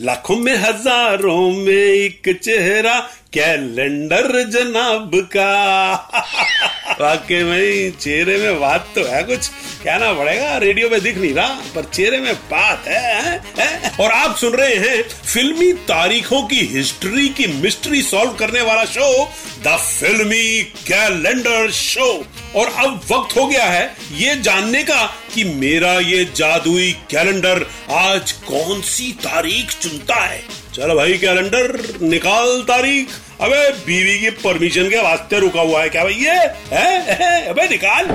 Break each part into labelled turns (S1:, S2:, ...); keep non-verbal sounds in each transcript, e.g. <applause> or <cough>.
S1: लाखों में हज़ारों में एक चेहरा कैलेंडर जनाब का। वाकई में चेहरे में बात तो है कुछ। कहना पड़ेगा रेडियो में दिख नहीं रहा पर चेहरे में बात है, है, है? और आप सुन रहे हैं फिल्मी तारीखों की हिस्ट्री की मिस्ट्री सॉल्व करने वाला show the Filmi calendar show. और अब वक्त हो गया है ये जानने का कि मेरा ये जादुई कैलेंडर आज कौन सी तारीख चुनता है। चलो भाई कैलेंडर निकाल तारीख। अबे बीवी की परमिशन के वास्ते रुका हुआ है क्या भाई ये? है, है? अबे निकाल।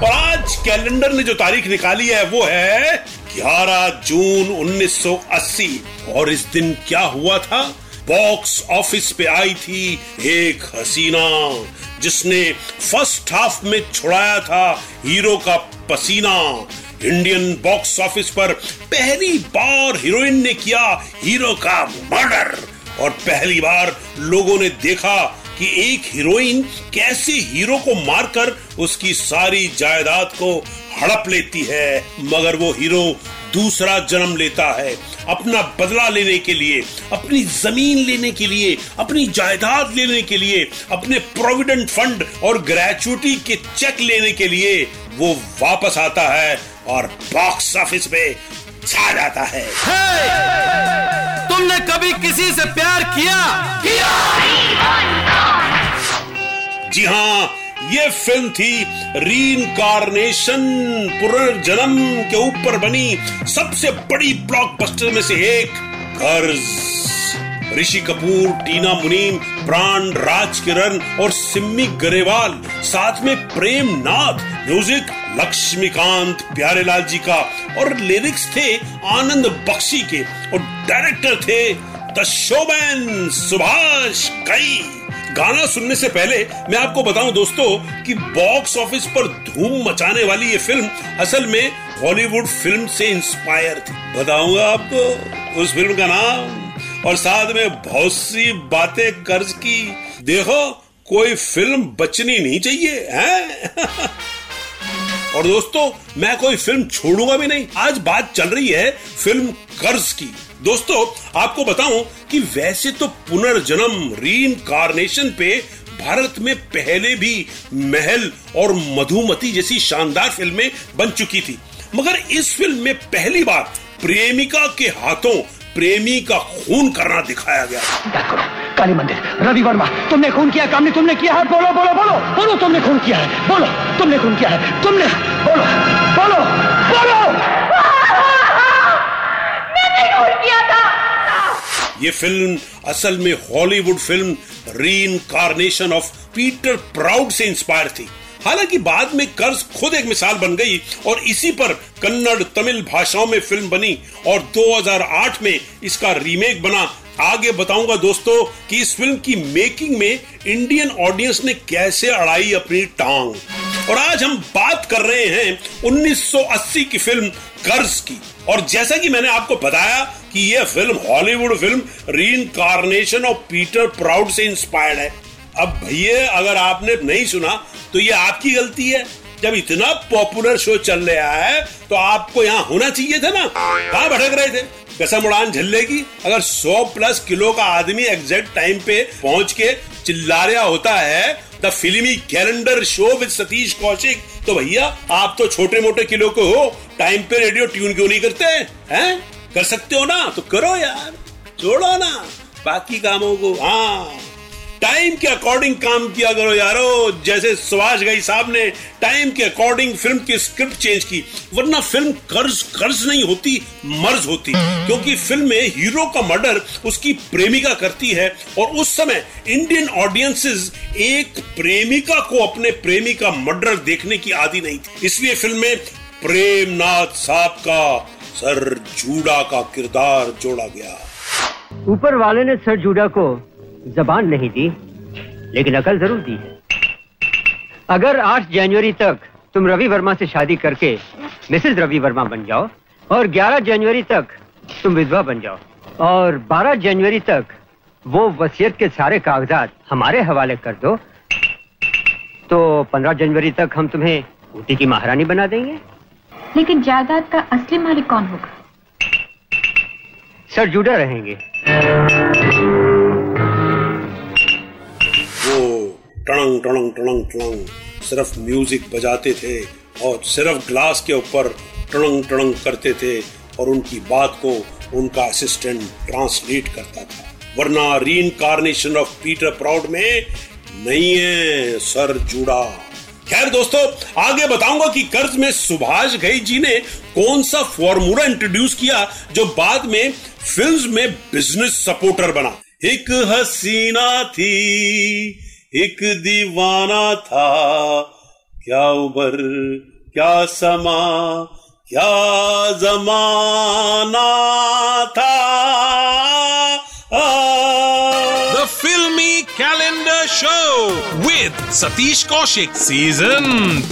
S1: और आज कैलेंडर ने जो तारीख निकाली है वो है 11 जून 1980 और इस दिन क्या हुआ था? बॉक्स ऑफ़िस पे आई थी एक हसीना, जिसने फ़र्स्ट हाफ़ में छुड़ाया था हीरो का पसीना। इंडियन बॉक्स ऑफ़िस पर पहली बार हीरोइन ने किया हीरो का मर्डर, और पहली बार लोगों ने देखा कि एक हीरोइन कैसे हीरो को मारकर उसकी सारी जायदाद को हड़प लेती है मगर वो हीरो दूसरा जन्म लेता है। अपना बदला लेने के लिए अपनी ज़मीन लेने के लिए अपनी जायदाद लेने के लिए अपने प्रोविडेंट फंड और ग्रेचुटी के चेक लेने के लिए वो वापस आता है और बॉक्स ऑफ़िस पे छा जाता है। Hey!
S2: तुमने कभी किसी से प्यार किया किया?
S1: जी हाँ ये फ़िल्म थी रीइंकारनेशन पुनर्जन्म के ऊपर बनी सबसे बड़ी ब्लॉकबस्टर में से एक कर्ज। ऋषि कपूर, टीना मुनीम, प्राण राज किरण और सिम्मी गरेवाल, साथ में प्रेम नाथ म्यूज़िक लक्ष्मीकांत प्यारेलाल जी का और लिरिक्स थे आनंद बख्शी के और डायरेक्टर थे द शोमैन सुभाष कई। गाना सुनने से पहले मैं आपको बताऊँ दोस्तों कि बॉक्स ऑफ़िस पर धूम मचाने वाली ये फ़िल्म असल में हॉलीवुड फ़िल्म से इंस्पायर थी। बताऊँगा आपको, उस फ़िल्म का नाम। और साथ में बहुत सी बातें कर्ज की। देखो, कोई फ़िल्म बचनी नहीं चाहिए, हैं? <laughs> और दोस्तों, मैं कोई फ़िल्म छोड़ूँगा भी नहीं। आज बात चल रही है फ़िल्म कर्ज की। दोस्तों, आपको बताऊँ कि वैसे तो पुनर्जन्म रीइंकारनेशन पे भारत में पहले भी महल और मधुमती जैसी शानदार फ़िल्में बन चुकी थी। मगर इस फ़िल्म में पहली बार प्रेमिका के हाथों प्रेमी का खून करना दिखाया गया।
S3: करो काली मंदिर रवि वर्मा तुमने खून किया कामनी तुमने किया है? बोलो बोलो बोलो बोलो तुमने खून किया है बोलो तुमने खून किया है तुमने बोलो बोलो बोलो।
S1: ये फ़िल्म असल में Hollywood film Reincarnation of Peter Proud से इंस्पायर थी। हालाँकि बाद में कर्ज खुद एक मिसाल बन गई और इसी पर कन्नड़ तमिल भाषाओं में फ़िल्म बनी और 2008 में इसका रीमेक बना। आगे बताऊँगा दोस्तों कि इस फ़िल्म की मेकिंग में इंडियन ऑडियंस ने कैसे अड़ाई अपनी टांग। और आज हम बात कर रहे हैं 1980 की फ़िल्म कर्ज की। और जैसा कि मैंने आपको बताया कि यह film Hollywood film Reincarnation of Peter Proud से इंस्पायर्ड है। अब भैया, अगर आपने नहीं सुना तो ये आपकी गलती है। जब इतना पॉपुलर शो चल रहा है तो आपको यहाँ होना चाहिए था ना। कहा भटक रहे थे? कसम उड़ान झल्ले की अगर 100 प्लस किलो का आदमी एग्जैक्ट टाइम पे पहुँच के चिल्ला रहा होता है, the Filmi calendar show with Satish Kaushik तो भैया, आप तो छोटे मोटे किलो के हो। टाइम पे रेडियो ट्यून क्यों नहीं करते हैं? कर सकते हो ना? तो करो यार। छोड़ो ना। बाकी कामों को। हाँ। टाइम के अकॉर्डिंग काम किया करो यारो। जैसे सुभाष गई साहब ने टाइम के अकॉर्डिंग फ़िल्म की स्क्रिप्ट चेंज की, वरना फ़िल्म कर्ज कर्ज नहीं होती, मर्ज होती। क्योंकि फ़िल्म में हीरो का मर्डर उसकी प्रेमिका करती है और उस समय इंडियन ऑडियंसेस एक प्रेमिका को अपने प्रेमी का मर्डर देखने की आदि नहीं थी। इसलिए फ़िल्म में प्रेमनाथ साहब का सर जूड़ा का किरदार जोड़ा गया।
S3: ऊपर वाले ने सर जूडा को जबान नहीं दी लेकिन अकल ज़रूर दी है। अगर 8 जनवरी तक तुम रवि वर्मा से शादी करके मिसेस रवि वर्मा बन जाओ और 11 जनवरी तक तुम विधवा बन जाओ और 12 जनवरी तक वो वसीयत के सारे कागजात हमारे हवाले कर दो तो 15 जनवरी तक हम तुम्हें ऊटी की महारानी बना देंगे।
S4: लेकिन जायदाद का असली मालिक कौन होगा?
S3: सर जूडा रहेंगे।
S1: टणंग टणंग टणंग टणंग सिर्फ़ म्यूज़िक बजाते थे और सिर्फ़ ग्लास के ऊपर टणंग टणंग करते थे और उनकी बात को उनका असिस्टेंट ट्रांसलेट करता था। वरना रीइंकारनेशन ऑफ़ पीटर प्राउड में नहीं है सर जुड़ा। खैर दोस्तों, आगे बताऊँगा कि कर्ज में सुभाष घई जी ने कौन सा फॉर्मूला इंट्रोड्यूस किया जो बाद में फ़िल्म में बिज़नेस सपोर्टर बना। एक हसीना थी। एक दीवाना था। क्या उबर क्या समा क्या जमाना था।
S5: The Filmy Calendar Show with Satish Kaushik Season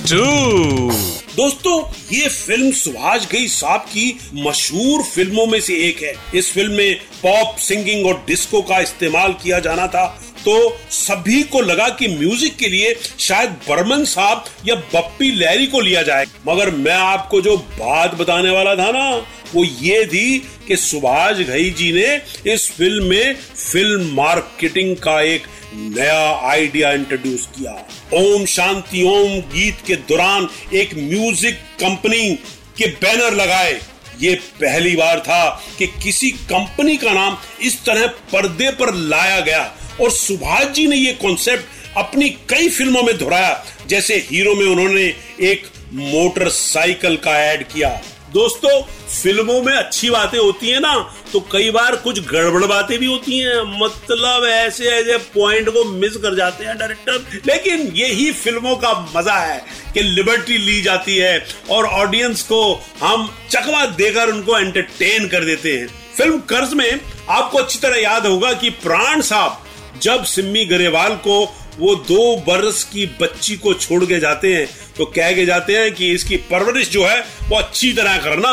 S5: 2.
S1: दोस्तों ये फ़िल्म सुभाष गई साहब की मशहूर फ़िल्मों में से एक है। इस फ़िल्म में पॉप सिंगिंग और डिस्को का इस्तेमाल किया जाना था। तो सभी को लगा कि म्यूज़िक के लिए शायद बर्मन साहब या बप्पी लहरी को लिया जाए। मगर मैं आपको जो बात बताने वाला था ना, वो ये थी कि सुभाष घई जी ने इस फ़िल्म में फ़िल्म मार्केटिंग का एक नया आइडिया इंट्रोड्यूस किया। ओम शांति, ओम गीत के दौरान एक म्यूज़िक कंपनी के बैनर लगाए। ये पहली बार था कि किसी कंपनी का नाम इस तरह पर्दे पर लाया गया। और सुभाष जी ने ये कॉन्सेप्ट अपनी कई फ़िल्मों में दोहराया। जैसे हीरो में उन्होंने एक मोटरसाइकिल का ऐड किया। दोस्तों, फ़िल्मों में अच्छी बातें होती है ना तो कई बार कुछ गड़बड़ बातें भी होती हैं। मतलब ऐसे ऐसे पॉइंट को मिस कर जाते हैं डायरेक्टर लेकिन यही फ़िल्मों का मज़ा है कि लिबर्टी ली जाती है और ऑडियंस को हम चकवा देकर उनको एंटरटेन कर देते हैं। फ़िल्म कर्ज में आपको अच्छी तरह याद होगा कि प्राण साहब जब सिम्मी गरेवाल को वो दो बरस की बच्ची को छोड़ के जाते हैं तो कह के जाते हैं कि इसकी परवरिश जो है वो अच्छी तरह करना।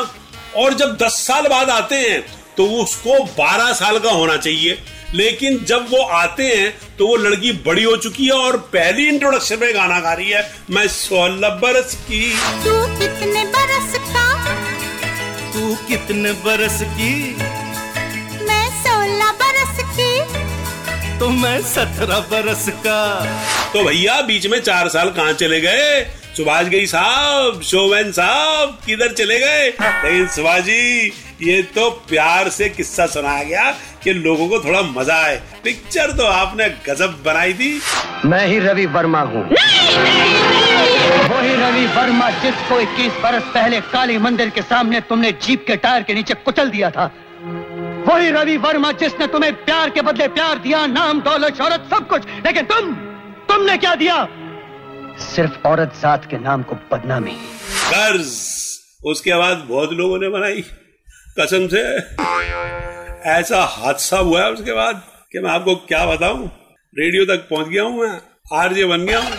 S1: और जब 10 साल बाद आते हैं तो वो उसको 12 साल का होना चाहिए। लेकिन जब वो आते हैं तो वो लड़की बड़ी हो चुकी है और पहली इंट्रोडक्शन में गाना गा रही है मैं सोलह बरस की
S6: तू कितने बरस का?
S2: तू कितने बरस की? तो मैं सत्रह बरस का।
S1: तो भैया बीच में चार साल कहाँ चले गए? सुभाष गई साहब शोभन साहब किधर चले गए? लेकिन सुभाष जी ये तो प्यार से किस्सा सुनाया गया कि लोगों को थोड़ा मज़ा आए। पिक्चर तो आपने गजब बनाई थी।
S3: मैं ही रवि वर्मा हूँ। वही रवि वर्मा जिसको 21 बरस पहले काली मंदिर के सामने तुमने जीप के टायर के नीचे कुचल दिया था। वही रवि वर्मा जिसने तुम्हें प्यार के बदले प्यार दिया, नाम, दौलत, शौहरत, सब कुछ। लेकिन तुम, तुमने क्या दिया? सिर्फ़ औरत जात के नाम को बदनामी।
S1: कर्ज। उसके बाद बहुत लोगों ने बनाई। कसम से। ऐसा हादसा हुआ है उसके बाद कि मैं आपको क्या बताऊँ? रेडियो तक पहुँच गया हूँ मैं। आरजे बन गया हूँ।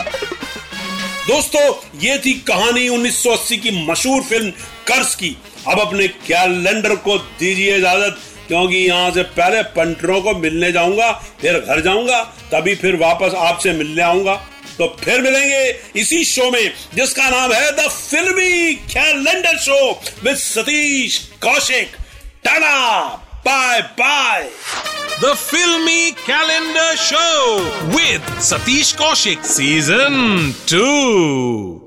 S1: दोस्तों, ये थी कहानी 1980 की मशहूर फ़िल्म कर्ज की। अब अपने कैलेंडर को दीजिए इजाज़त। क्योंकि यहाँ से पहले पंटरों को मिलने जाऊँगा, फिर घर जाऊँगा, तभी फिर वापस आपसे मिलने आऊँगा। तो फिर मिलेंगे इसी शो में, जिसका नाम है the Filmi calendar show with Satish Kaushik tata bye bye
S5: the Filmi calendar show with Satish Kaushik season 2.